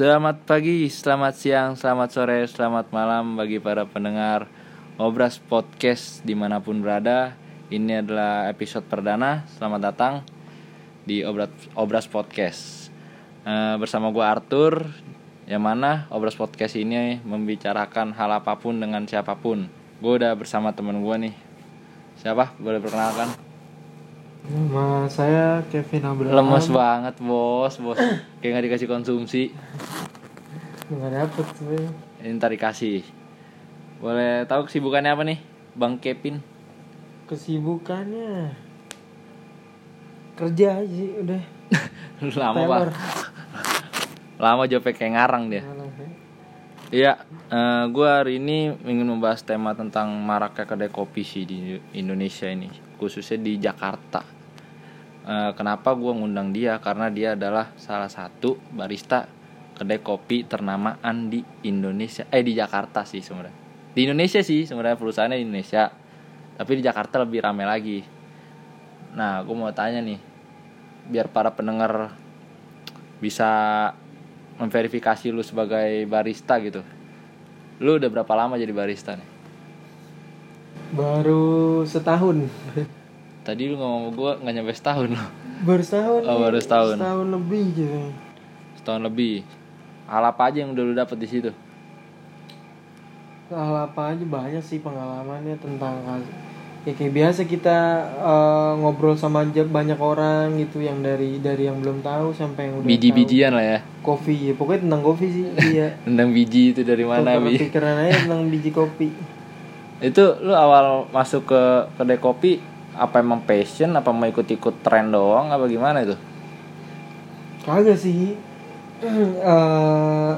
Selamat pagi, selamat siang, selamat sore, selamat malam bagi para pendengar Obras Podcast di mana pun berada Ini adalah episode perdana, selamat datang di Obras, Obras Podcast Eh, Bersama gue Arthur Yang mana Obras Podcast ini membicarakan hal apa pun dengan siapa pun Gue udah bersama temen gue nih Siapa? Boleh perkenalkan? Nama saya Kevin Abraham. Lemes banget bos, bos Kayak gak dikasih konsumsi Nggak dapet sebenernya. Ini ntar dikasih Boleh tahu kesibukannya apa nih Bang Kevin Kesibukannya kerja aja sih udah. Lama pak. Lama jawabnya kayak ngarang dia ya. Iya Gue hari ini ingin membahas tema tentang maraknya kedai kopi sih di Indonesia ini Khususnya di Jakarta. Eh, Kenapa gue ngundang dia? Karena dia adalah salah satu barista kedai kopi ternamaan di Indonesia. Eh di Jakarta sih sebenarnya. Di Indonesia sih sebenarnya perusahaannya di Indonesia. Tapi di Jakarta lebih rame lagi. Nah gue mau tanya nih Biar para pendengar bisa memverifikasi lu sebagai barista gitu. Lu udah berapa lama jadi barista nih? Baru setahun. Tadi lu ngomong sama gua nggak nyampe setahun loh. Baru setahun. Oh, baru setahun. Setahun lebih gitu. Setahun lebih. Hal apa aja yang udah lu dapet di situ? Hal apa aja banyak sih pengalamannya tentang ya kayak biasa kita eh, ngobrol sama aja banyak orang gitu yang dari dari yang belum tahu sampai yang udah Biji-bijian lah ya. kopi ya pokoknya tentang kopi sih iya Tentang biji itu dari mana bi? pikiran aja tentang biji kopi Itu lu awal masuk ke kedai kopi apa emang passion apa mau ikut-ikut tren doang apa gimana itu? Kagak sih. Eh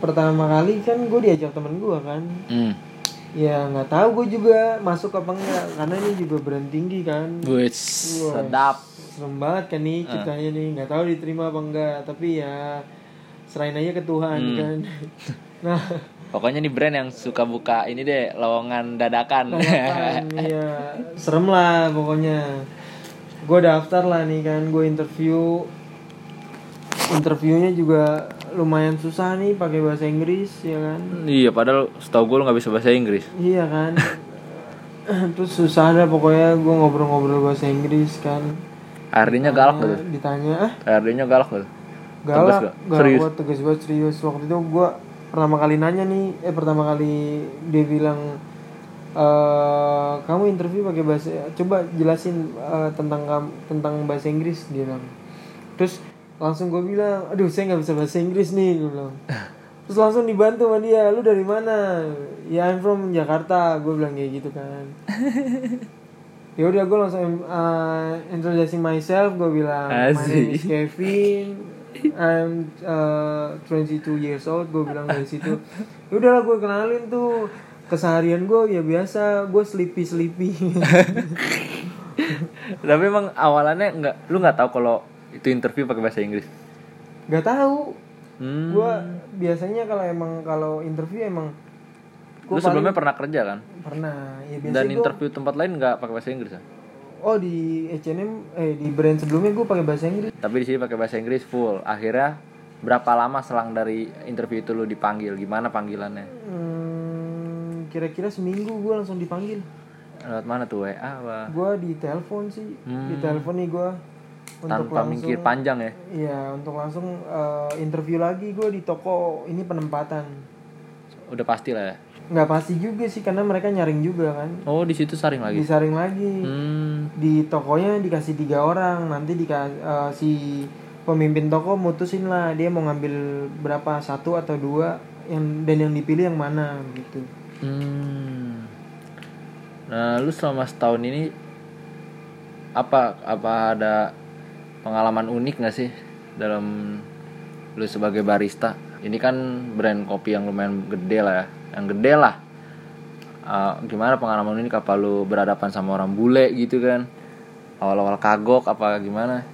pertama kali kan gue diajak temen gue kan. Hmm. Ya nggak tahu gue juga masuk apa enggak karena ini juga brand tinggi kan. Wih, sedap. Serem banget kan nih ceritanya nih. Nggak tahu diterima apa enggak. Tapi ya serain aja ke Tuhan Hmm. kan. Nah, Pokoknya nih brand yang suka buka ini deh lowongan dadakan. kan ya serem lah pokoknya. Gue daftar lah nih kan. Gue interview. Interviewnya juga lumayan susah nih pakai bahasa Inggris ya kan. Iya, padahal setahu gue lu nggak bisa bahasa Inggris. Iya kan. Terus susah dah pokoknya gue ngobrol-ngobrol bahasa Inggris kan. HRD-nya galak tuh. Ditanya ah HRD-nya galak tuh. galak, galak Serius? gua tegas banget serius. Waktu itu gue pertama kali nanya nih, eh pertama kali dia bilang eh kamu interview pakai bahasa coba jelasin eh, tentang tentang bahasa Inggris dia bilang. Terus langsung gue bilang, aduh saya nggak bisa bahasa Inggris nih gue bilang. Terus langsung dibantu sama dia, lu dari mana? Ya I'm from Jakarta, gue bilang kayak gitu kan. ya udah gue langsung uh, introducing myself, gue bilang my name is Asik. Kevin, I'm uh, 22 years old, gue bilang dari situ. Ya udahlah gue kenalin tuh keseharian gue ya biasa, gue sleepy sleepy. Tapi emang awalannya nggak, lu nggak tahu kalau itu interview pakai bahasa Inggris. Gak tahu. Hmm. Gue biasanya kalau emang kalau interview emang Lu sebelumnya pernah kerja kan? pernah. Ya Dan gua- interview tempat lain nggak pakai bahasa Inggris ya? Oh di H&M eh di brand sebelumnya gue pakai bahasa Inggris. Tapi di sini pakai bahasa Inggris full. Akhirnya berapa lama selang dari interview itu lu dipanggil? Gimana panggilannya? Hmm, kira-kira seminggu gue langsung dipanggil. Lewat mana tuh WA apa? Gue di telepon sih, di telepon nih gue untuk Hmm. Tanpa langsung mikir panjang ya? Iya untuk langsung eh, interview lagi gue di toko ini penempatan. Udah pasti lah ya. Nggak pasti juga sih karena mereka nyaring juga kan. Oh di situ saring lagi. Disaring lagi. Hmm. Di tokonya dikasih tiga orang, nanti dikasih si pemimpin toko mutusin lah dia mau ngambil berapa satu atau dua yang dan yang dipilih yang mana gitu. Hmm. Nah, lu selama setahun ini apa apa ada pengalaman unik gak sih dalam lu sebagai barista? Ini kan brand kopi yang lumayan gede lah ya, yang gede lah. Ah, gimana pengalaman unik apa lu berhadapan sama orang bule gitu kan? Awal-awal kagok apa gimana?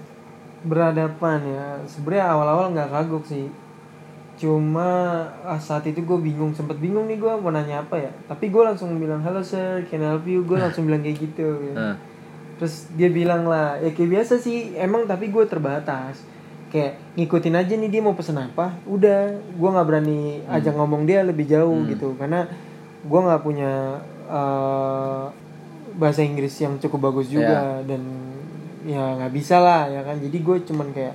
berhadapan ya. Sebenarnya awal-awal nggak kagok sih. Cuma ah, saat itu gue bingung. Sempet bingung nih gue mau nanya apa ya. Tapi gue langsung bilang halo sir can I help you? Gue langsung bilang kayak gitu. Ya. Terus dia bilang lah ya kayak biasa sih. Emang tapi gue terbatas kayak ngikutin aja nih dia mau pesen apa udah gue nggak berani ajak ngomong dia lebih jauh gitu. Karena gue nggak punya eh, bahasa Inggris yang cukup bagus juga dan ya nggak bisa lah ya kan. Jadi gue cuman kayak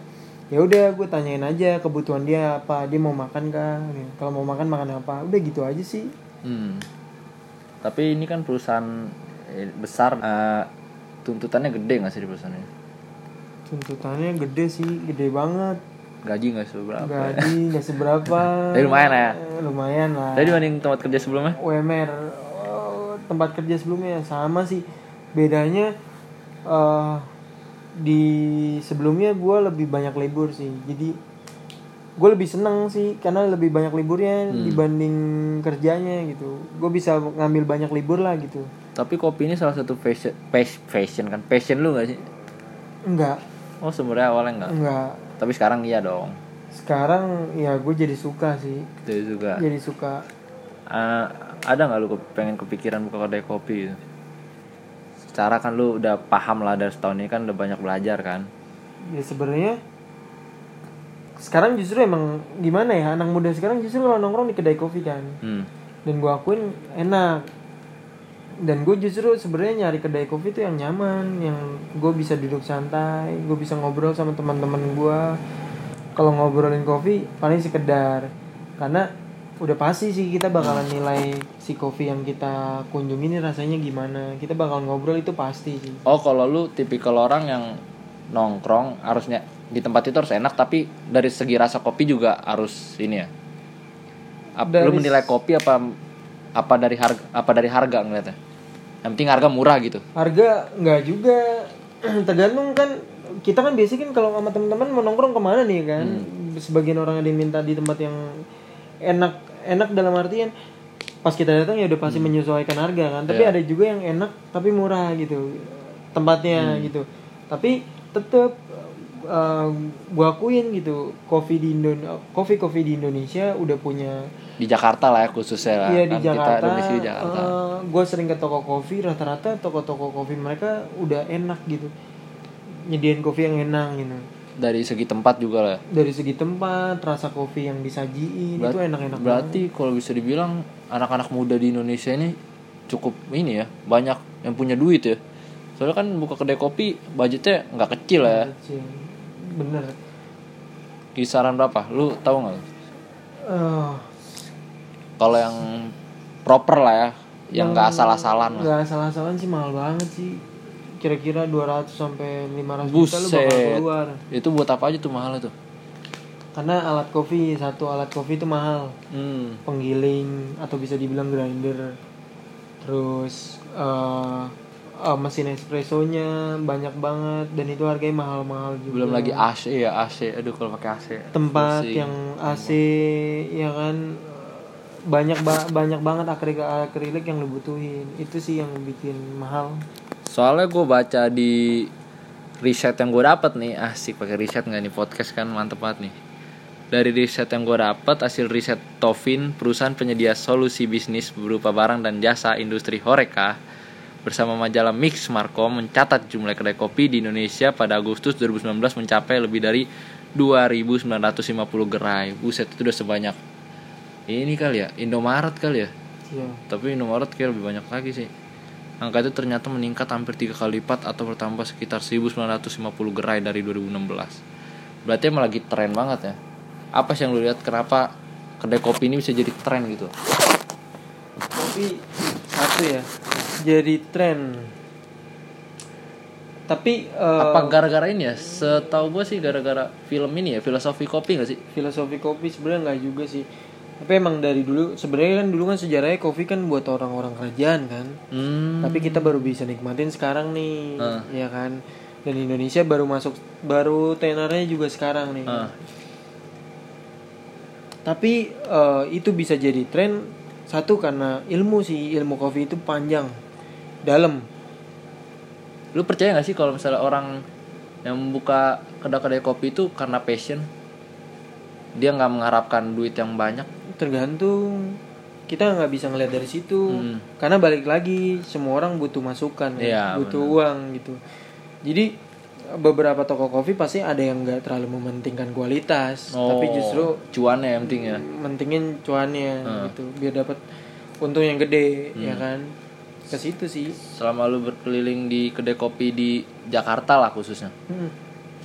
ya udah gue tanyain aja kebutuhan dia apa dia mau makan kah? Kalau mau makan makan apa? Udah gitu aja sih. Hmm. Tapi ini kan perusahaan eh, besar eh, tuntutannya gede nggak sih di perusahaan ini? Tuntutannya gede sih gede banget Gaji nggak seberapa? gaji nggak seberapa Tapi lumayan lah ya? Eh, lumayan lah Tadi dibanding tempat kerja sebelumnya? UMR oh, tempat kerja sebelumnya sama sih bedanya eh di sebelumnya gue lebih banyak libur sih jadi gue lebih seneng sih karena lebih banyak liburnya dibanding kerjanya gitu gue bisa ngambil banyak libur lah gitu Tapi kopi ini salah satu fashion, fashion kan? Passion lu gak sih? enggak Oh sebenarnya awalnya enggak. enggak Tapi sekarang iya dong. sekarang ya gue jadi suka sih Itu juga. jadi suka Eh, ada nggak lu pengen kepikiran buka kedai kopi gitu? Secara kan lu udah paham lah dari setahun ini kan udah banyak belajar kan. ya sebenarnya sekarang justru emang gimana ya anak muda sekarang justru kalau nongkrong di kedai kopi kan Hmm. dan gue akuin enak dan gue justru sebenarnya nyari kedai kopi itu yang nyaman yang gue bisa duduk santai gue bisa ngobrol sama teman-teman gue kalau ngobrolin kopi paling sekedar karena udah pasti sih kita bakalan nilai si kopi yang kita kunjungi ini rasanya gimana kita bakal ngobrol itu pasti sih Oh kalau lu tipikal orang yang nongkrong harusnya di tempat itu harus enak tapi dari segi rasa kopi juga harus ini ya. Ap- Dari lu menilai kopi apa apa dari harga apa dari harga ngeliatnya? Yang penting harga murah gitu. harga nggak juga. Tergantung kan kita kan biasanya kan kalau sama teman-teman mau nongkrong ke mana nih kan? Sebagian orang ada yang minta di tempat yang enak enak dalam artian pas kita datang ya udah pasti menyesuaikan harga kan? Tapi ada juga yang enak tapi murah gitu tempatnya gitu. Tapi tetap uh, gua akuin gitu kopi di Indo kopi kopi di Indonesia udah punya Di Jakarta lah ya khususnya lah. Iya di Kan Kita Jakarta. domisili di Jakarta. gue sering ke toko kopi rata-rata toko-toko kopi mereka udah enak gitu nyediain kopi yang enak gitu dari segi tempat juga lah. dari segi tempat rasa kopi yang disajiin itu enak-enak banget Berarti kalau bisa dibilang anak-anak muda di Indonesia ini cukup ini ya banyak yang punya duit ya. Soalnya kan buka kedai kopi budgetnya nggak kecil ya. Kecil. Bener Kisaran berapa? Lu tahu nggak? Eh, Kalau yang proper lah ya, yang nggak asal-asalan lah. nggak salah-salah sih mahal banget sih kira-kira 200 sampai 500 juta lu bakal Buset. keluar Itu buat apa aja tuh mahal tuh? karena alat kopi satu alat kopi itu mahal Hmm. penggiling atau bisa dibilang grinder terus eh, eh, mesin espressonya banyak banget dan itu harganya mahal-mahal juga Belum lagi AC ya AC. Aduh kalau pakai AC. tempat pusing. yang AC ya kan banyak ba- banyak banget akrilik akrilik yang lu butuhin itu sih yang bikin mahal Soalnya gue baca di riset yang gue dapat nih, asik pakai riset nggak nih podcast kan mantep banget nih. Dari riset yang gue dapat, hasil riset Tovin, perusahaan penyedia solusi bisnis berupa barang dan jasa industri Horeca, bersama majalah Mix Markom mencatat jumlah kedai kopi di Indonesia pada Agustus 2019 mencapai lebih dari 2.950 gerai. Buset itu udah sebanyak ini kali ya, Indomaret kali ya. ya Tapi Indomaret kayak lebih banyak lagi sih. Angka itu ternyata meningkat hampir tiga kali lipat atau bertambah sekitar 1950 gerai dari 2016. Berarti emang lagi tren banget ya. Apa sih yang lu lihat kenapa kedai kopi ini bisa jadi tren gitu? tapi satu ya jadi tren tapi eh, Apa gara-gara ini ya? Setahu gue sih gara-gara film ini ya, filosofi kopi gak sih? filosofi kopi sebenarnya nggak juga sih tapi emang dari dulu sebenarnya kan dulu kan sejarahnya kopi kan buat orang-orang kerajaan kan Hmm. tapi kita baru bisa nikmatin sekarang nih Ah. ya kan dan Indonesia baru masuk baru tenarnya juga sekarang nih Ah. tapi eh, itu bisa jadi tren satu karena ilmu sih ilmu kopi itu panjang dalam. Lu percaya gak sih kalau misalnya orang yang membuka kedai-kedai kopi itu karena passion? Dia nggak mengharapkan duit yang banyak. tergantung. Kita nggak bisa ngeliat dari situ. Hmm. karena balik lagi semua orang butuh masukan kan, Iya, butuh uang gitu. Jadi beberapa toko kopi pasti ada yang nggak terlalu mementingkan kualitas. Tapi justru cuannya yang penting ya? mentingin cuannya gitu. Biar dapat untung yang gede ya kan ke situ sih. Selama lu berkeliling di kedai kopi di Jakarta lah khususnya. Hmm.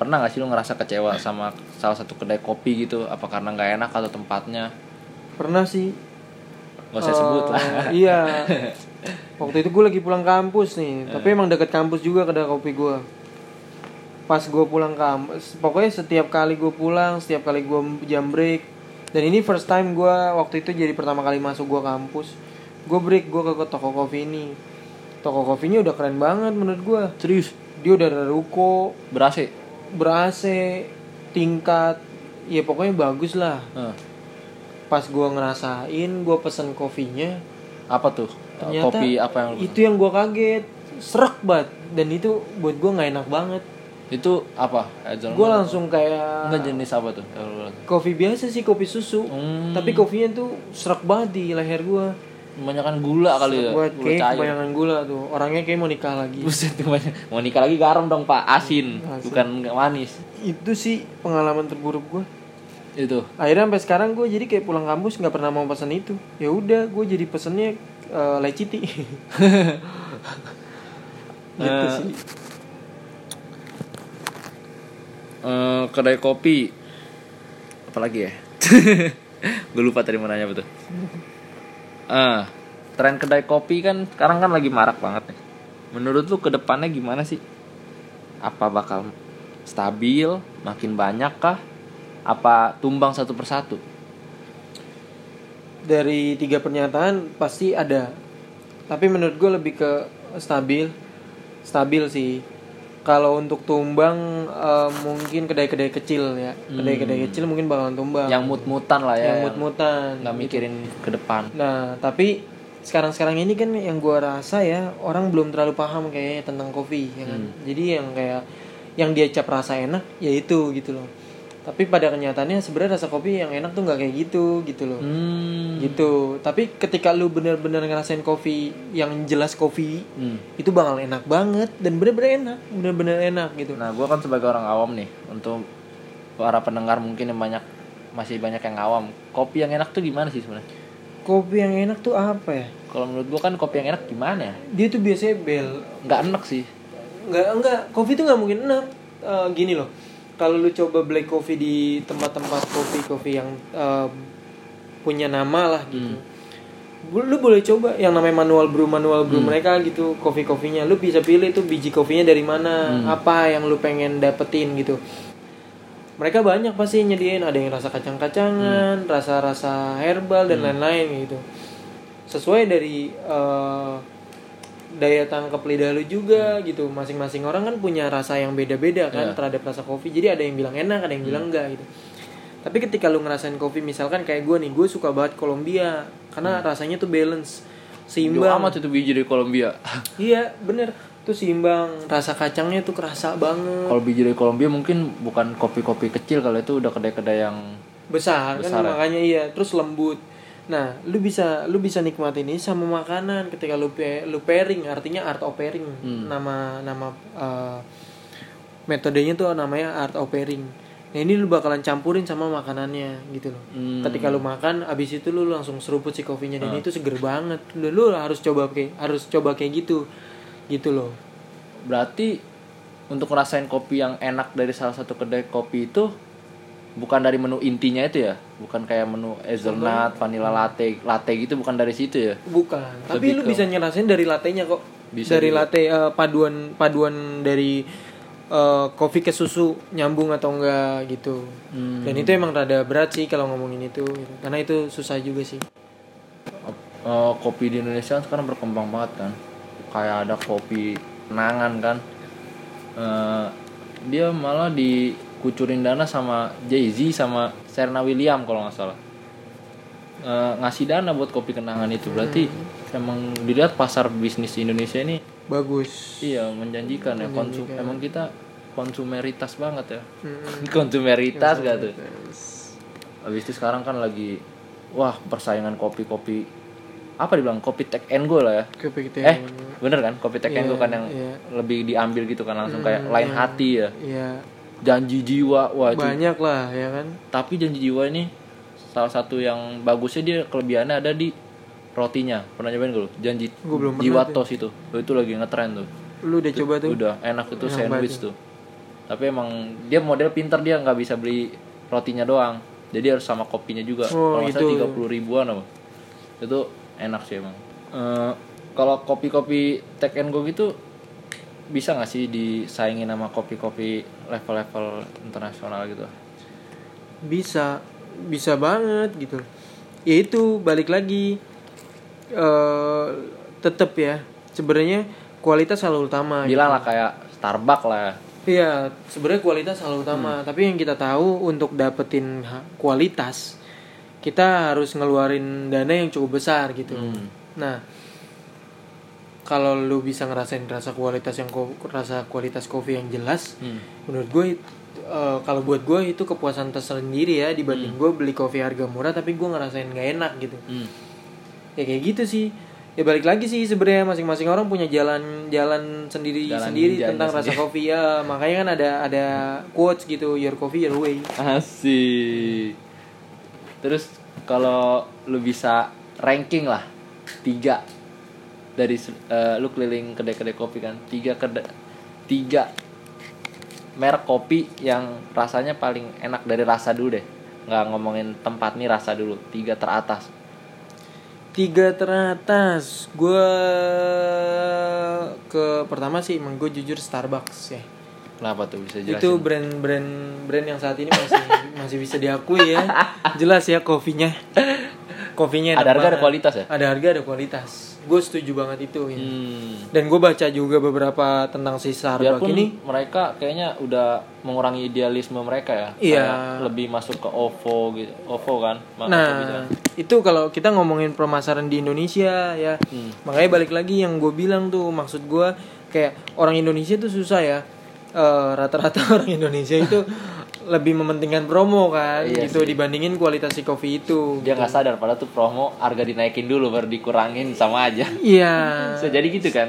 pernah gak sih lu ngerasa kecewa sama salah satu kedai kopi gitu? Apa karena nggak enak atau tempatnya? Pernah sih. Gak usah sebut lah. Eh, iya. Waktu itu gue lagi pulang kampus nih. Tapi emang deket kampus juga kedai kopi gue pas gue pulang kampus pokoknya setiap kali gue pulang setiap kali gue jam break. Dan ini first time gue waktu itu jadi pertama kali masuk gue kampus gue break gue ke toko kopi ini. Toko kopinya udah keren banget menurut gue serius? Dia udah ada ruko. Berase ber AC tingkat ya pokoknya bagus lah. Eh, pas gue ngerasain gue pesen kopinya apa tuh? Ternyata kopi apa yang itu yang gue kaget. Serak banget. Dan itu buat gue nggak enak banget. Itu apa? Gue langsung kayak Enggak jenis apa tuh? Kopi biasa sih kopi susu. Hmm. tapi kopinya tuh serak banget di leher gue kebanyakan gula kali ya buat gula cair. kebanyakan gula tuh. Orangnya kayak mau nikah lagi. Buset banyak. Mau nikah lagi garam dong pak. Asin, bukan nggak manis. Itu sih pengalaman terburuk gue Itu. Akhirnya sampai sekarang gue jadi kayak pulang kampus nggak pernah mau pesan itu. Ya udah gue jadi pesennya eh, leciti. Gitu Eh, sih. eh, Kedai kopi. Apalagi ya? Gue lupa tadi mau nanya apa Ah, Tren kedai kopi kan sekarang kan lagi marak banget nih Menurut lu ke depannya gimana sih? Apa bakal stabil, makin banyak kah? Apa tumbang satu persatu? dari tiga pernyataan pasti ada tapi menurut gue lebih ke stabil stabil sih kalau untuk tumbang eh, mungkin kedai-kedai kecil ya. Kedai-kedai kecil mungkin bakalan tumbang. Yang mut-mutan lah ya. Yang mut-mutan. Nggak mikirin ke depan. Nah tapi sekarang-sekarang ini kan yang gue rasa ya orang belum terlalu paham kayaknya tentang kopi ya kan? Jadi yang kayak yang dia cap rasa enak ya itu gitu loh tapi pada kenyataannya sebenarnya rasa kopi yang enak tuh nggak kayak gitu gitu loh Hmm. gitu tapi ketika lu bener-bener ngerasain kopi yang jelas kopi Hmm. itu bakal enak banget dan bener-bener enak bener-bener enak gitu Nah, gue kan sebagai orang awam nih, untuk para pendengar mungkin yang banyak masih banyak yang awam. Kopi yang enak tuh gimana sih sebenarnya? kopi yang enak tuh apa ya Kalau menurut gue kan kopi yang enak gimana ya? dia tuh biasanya bel Nggak enak sih. nggak enggak kopi tuh nggak mungkin enak Eh, gini loh kalau lu coba black coffee di tempat-tempat kopi kopi yang eh, punya nama lah gitu. Bu- lu boleh coba yang namanya manual brew manual brew mereka gitu kopi kopinya lu bisa pilih tuh biji kopinya dari mana apa yang lu pengen dapetin gitu. Mereka banyak pasti nyediain. Ada yang rasa kacang-kacangan rasa-rasa herbal dan lain-lain gitu. Sesuai dari eh, daya tangkap lidah lu juga gitu. Masing-masing orang kan punya rasa yang beda-beda kan Iya. terhadap rasa kopi. Jadi ada yang bilang enak ada yang bilang enggak gitu. Tapi ketika lu ngerasain kopi misalkan kayak gue nih gue suka banget Kolombia. Karena rasanya tuh balance. Jauh seimbang. amat itu biji dari Kolombia. iya bener. Tuh seimbang. Rasa kacangnya tuh kerasa banget. Kalau biji dari Kolombia mungkin bukan kopi-kopi kecil kalau itu udah kedai-kedai yang besar, Besar kan ya? makanya iya. Terus lembut nah lu bisa lu bisa nikmatin ini sama makanan ketika lu pe- lu pairing artinya art of pairing. Nama nama uh, metodenya tuh namanya art of pairing. Nah ini lu bakalan campurin sama makanannya gitu loh. Hmm. ketika lu makan abis itu lu langsung seruput si kopinya dan itu seger banget. Lu, lu harus coba kayak harus coba kayak gitu. Gitu loh. Berarti untuk ngerasain kopi yang enak dari salah satu kedai kopi itu bukan dari menu intinya itu ya bukan kayak menu hazelnut vanilla latte latte gitu bukan dari situ ya Bukan. Tapi Lebih lu ke- bisa ngerasain dari latenya kok. Bisa dari juga. latte eh, paduan paduan dari eh, kopi ke susu nyambung atau enggak gitu. Hmm. Dan itu emang rada berat sih kalau ngomongin itu. gitu. Karena itu susah juga sih. Eh, kopi di Indonesia kan sekarang berkembang banget kan kayak ada kopi kenangan kan Eh, dia malah dikucurin dana sama Jay Z sama Serena William kalau nggak salah. Eh, ngasih dana buat kopi kenangan itu. Berarti emang dilihat pasar bisnis Indonesia ini Bagus. iya menjanjikan ya konsum emang kita konsumeritas banget ya. Hmm. konsumeritas gak tuh? Habis itu sekarang kan lagi wah persaingan kopi-kopi apa dibilang kopi take and go lah ya. Kopi kita eh bener kan? Kopi take and go Iya, kan yang iya. lebih diambil gitu kan langsung kayak Hmm, lain iya. hati ya. Iya, janji jiwa wah itu banyak lah ya kan. tapi janji jiwa ini salah satu yang bagusnya dia kelebihannya ada di rotinya. Pernah nyobain gue janji Gua belum jiwa tos itu. Oh, itu lagi ngetren tuh. Lu udah coba tuh? udah enak itu Enak sandwich banget. tuh. Tapi emang dia model pinter dia nggak bisa beli rotinya doang. Jadi harus sama kopinya juga. Oh, kalau itu. tiga puluh ribuan apa. Itu enak sih emang. Eh, kalau kopi-kopi take and go gitu bisa nggak sih disaingin sama kopi-kopi level-level internasional gitu Bisa, bisa banget gitu. Ya itu balik lagi eh tetep ya. Sebenarnya kualitas selalu utama. gitu. bilang lah kayak Starbucks lah ya. Iya, sebenarnya kualitas selalu utama. Tapi yang kita tahu untuk dapetin kualitas, kita harus ngeluarin dana yang cukup besar gitu. Hmm. Nah, kalau lu bisa ngerasain rasa kualitas yang ko- rasa kualitas kopi yang jelas, Hmm. menurut gue eh, kalau buat gue itu kepuasan tersendiri ya dibanding gue beli kopi harga murah tapi gue ngerasain gak enak gitu. Hmm. Ya kayak gitu sih. Ya balik lagi sih sebenarnya masing-masing orang punya jalan jalan sendiri Jalan sendiri tentang rasa sendiri. kopi ya. Makanya kan ada ada quotes gitu your coffee your way. Asik. Terus kalau lu bisa ranking lah tiga dari eh, lu keliling kedai-kedai kopi kan? Tiga kedai tiga merek kopi yang rasanya paling enak dari rasa dulu deh. Nggak ngomongin tempat nih rasa dulu. Tiga teratas. Tiga teratas. Gue ke pertama sih emang gue jujur Starbucks ya. kenapa tuh? Bisa jelasin? Itu brand-brand brand yang saat ini masih masih bisa diakui ya. Jelas ya kopinya. Kopinya ada harga ada kualitas ya? Ada harga ada kualitas. Gue setuju banget itu ya. hmm. Dan gue baca juga beberapa tentang si biarpun ini. mereka kayaknya udah mengurangi idealisme mereka ya Iya. Kayak lebih masuk ke OVO gitu OVO kan Nah, itu kalau kita ngomongin pemasaran di Indonesia ya. Hmm. Makanya balik lagi yang gue bilang tuh maksud gue kayak orang Indonesia tuh susah ya. Eh, rata-rata orang Indonesia itu lebih mementingkan promo kan Iya gitu dibandingin kualitas si kopi itu. dia nggak sadar padahal tuh promo harga dinaikin dulu baru dikurangin sama aja Iya. bisa jadi gitu kan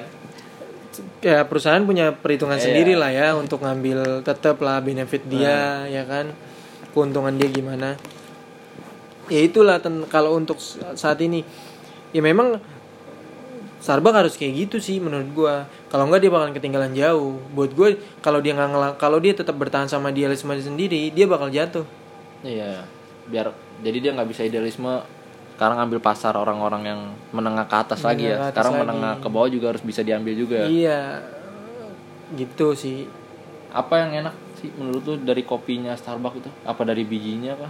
Ya perusahaan punya perhitungan Iya. sendiri lah ya untuk ngambil tetap lah benefit dia ya kan. Keuntungan dia gimana. Ya itulah ten- kalau untuk saat ini ya memang Starbucks harus kayak gitu sih menurut gua. Kalau enggak dia bakalan ketinggalan jauh. Buat gue kalau dia nggak ngelang- kalau dia tetap bertahan sama idealisme sendiri, dia bakal jatuh. iya biar jadi dia nggak bisa idealisme sekarang ambil pasar orang-orang yang menengah ke atas lagi Menengah ya ke atas sekarang lagi. menengah ke bawah juga harus bisa diambil juga Iya. Gitu sih. apa yang enak sih menurut lu dari kopinya Starbucks itu apa dari bijinya apa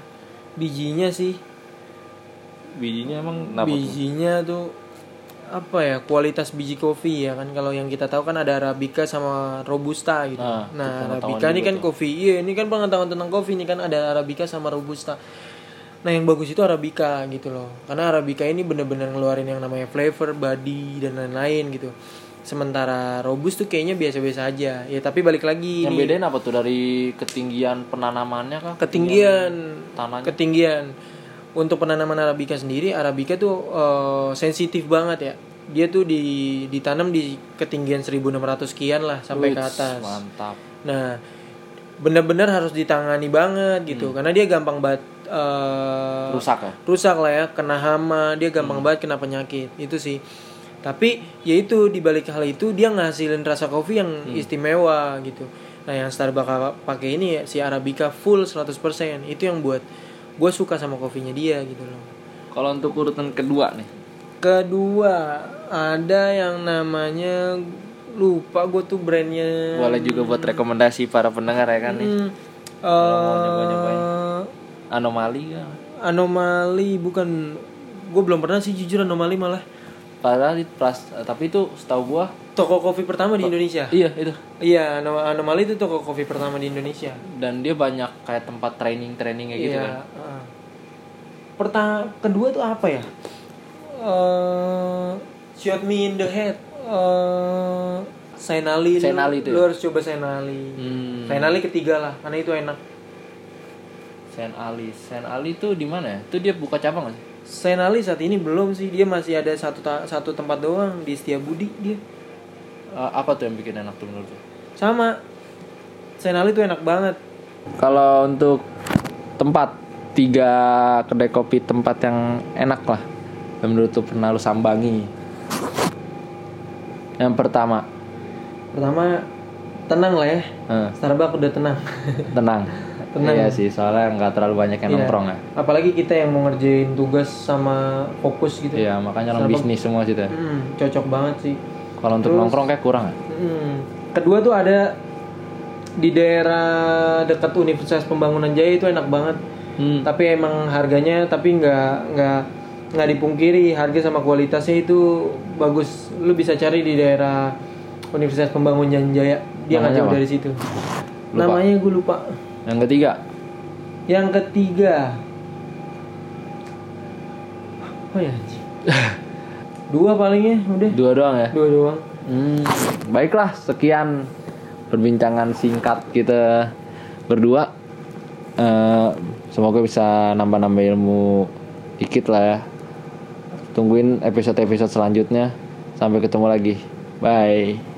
Bijinya sih bijinya emang kenapa tuh? bijinya tuh apa ya kualitas biji kopi ya kan kalau yang kita tahu kan ada arabica sama robusta gitu. Nah, Nah, pengetahuan arabica ini kan tuh. kopi. Iya, ini kan pengetahuan tentang kopi ini kan ada arabica sama robusta. Nah, yang bagus itu arabica gitu loh. Karena arabica ini bener-bener ngeluarin yang namanya flavor, body dan lain-lain gitu. Sementara robust tuh kayaknya biasa-biasa aja. Ya tapi balik lagi yang nih, bedain apa tuh dari ketinggian penanamannya kah ketinggian tanahnya ketinggian untuk penanaman arabica sendiri arabica tuh eh, sensitif banget ya dia tuh di ditanam di ketinggian 1600 sekian lah sampai ke Wih, atas mantap nah benar-benar harus ditangani banget gitu Hmm. karena dia gampang banget eh, rusak ya rusak lah ya kena hama dia gampang Hmm. banget kena penyakit itu sih tapi ya itu di balik hal itu dia ngasilin rasa kopi yang Hmm. istimewa gitu nah yang Starbucks pakai ini ya, si Arabica full 100% itu yang buat gue suka sama kopinya dia gitu loh kalau untuk urutan kedua nih kedua ada yang namanya lupa gue tuh brandnya boleh juga buat rekomendasi para pendengar ya kan nih Hmm, mau eh, nyoba-nyobain. anomali kan anomali bukan gue belum pernah sih jujur anomali malah padahal itu pras tapi itu setahu gua toko kopi pertama di Indonesia iya itu Iya, Anom- Anomali itu toko kopi pertama di Indonesia. dan dia banyak kayak tempat training trainingnya gitu iya. kan heeh. Pertama, kedua tuh apa ya? Eh, shot me in the head. Eh, Sainali. lu- Sainali itu Lu ya? harus coba Sainali. hmm. Sainali ketiga lah, karena itu enak. Saint Ali Saint Ali itu di mana ya itu dia buka cabang nggak sih Senali saat ini belum sih dia masih ada satu ta- satu tempat doang di Setiabudi dia Eh, apa tuh yang bikin enak tuh menurut lu? sama Senali tuh enak banget Kalau untuk tempat tiga kedai kopi tempat yang enak lah yang menurut tuh pernah lu sambangi. Yang pertama, pertama tenang lah ya eh, Starbucks udah tenang tenang. Tenang. Iya sih, soalnya nggak terlalu banyak yang Iya. nongkrong ya. apalagi kita yang mau ngerjain tugas sama fokus gitu Iya, makanya orang Starbucks. bisnis semua sih tuh. Hmm, cocok banget sih Kalau untuk nongkrong kayak kurang ya. Hmm. Kedua tuh ada di daerah dekat Universitas Pembangunan Jaya itu enak banget. Hmm. Tapi emang harganya tapi nggak nggak nggak dipungkiri harga sama kualitasnya itu bagus. Lu bisa cari di daerah Universitas Pembangunan Jaya. Dia nggak Namanya apa? dari situ. Lupa. Namanya gue lupa. Yang ketiga, Yang ketiga. Oh ya. Dua palingnya udah. dua doang ya. Dua doang. Hmm, baiklah, sekian perbincangan singkat kita berdua. Eh, semoga bisa nambah-nambah ilmu dikit lah ya. Tungguin episode-episode selanjutnya. Sampai ketemu lagi. Bye.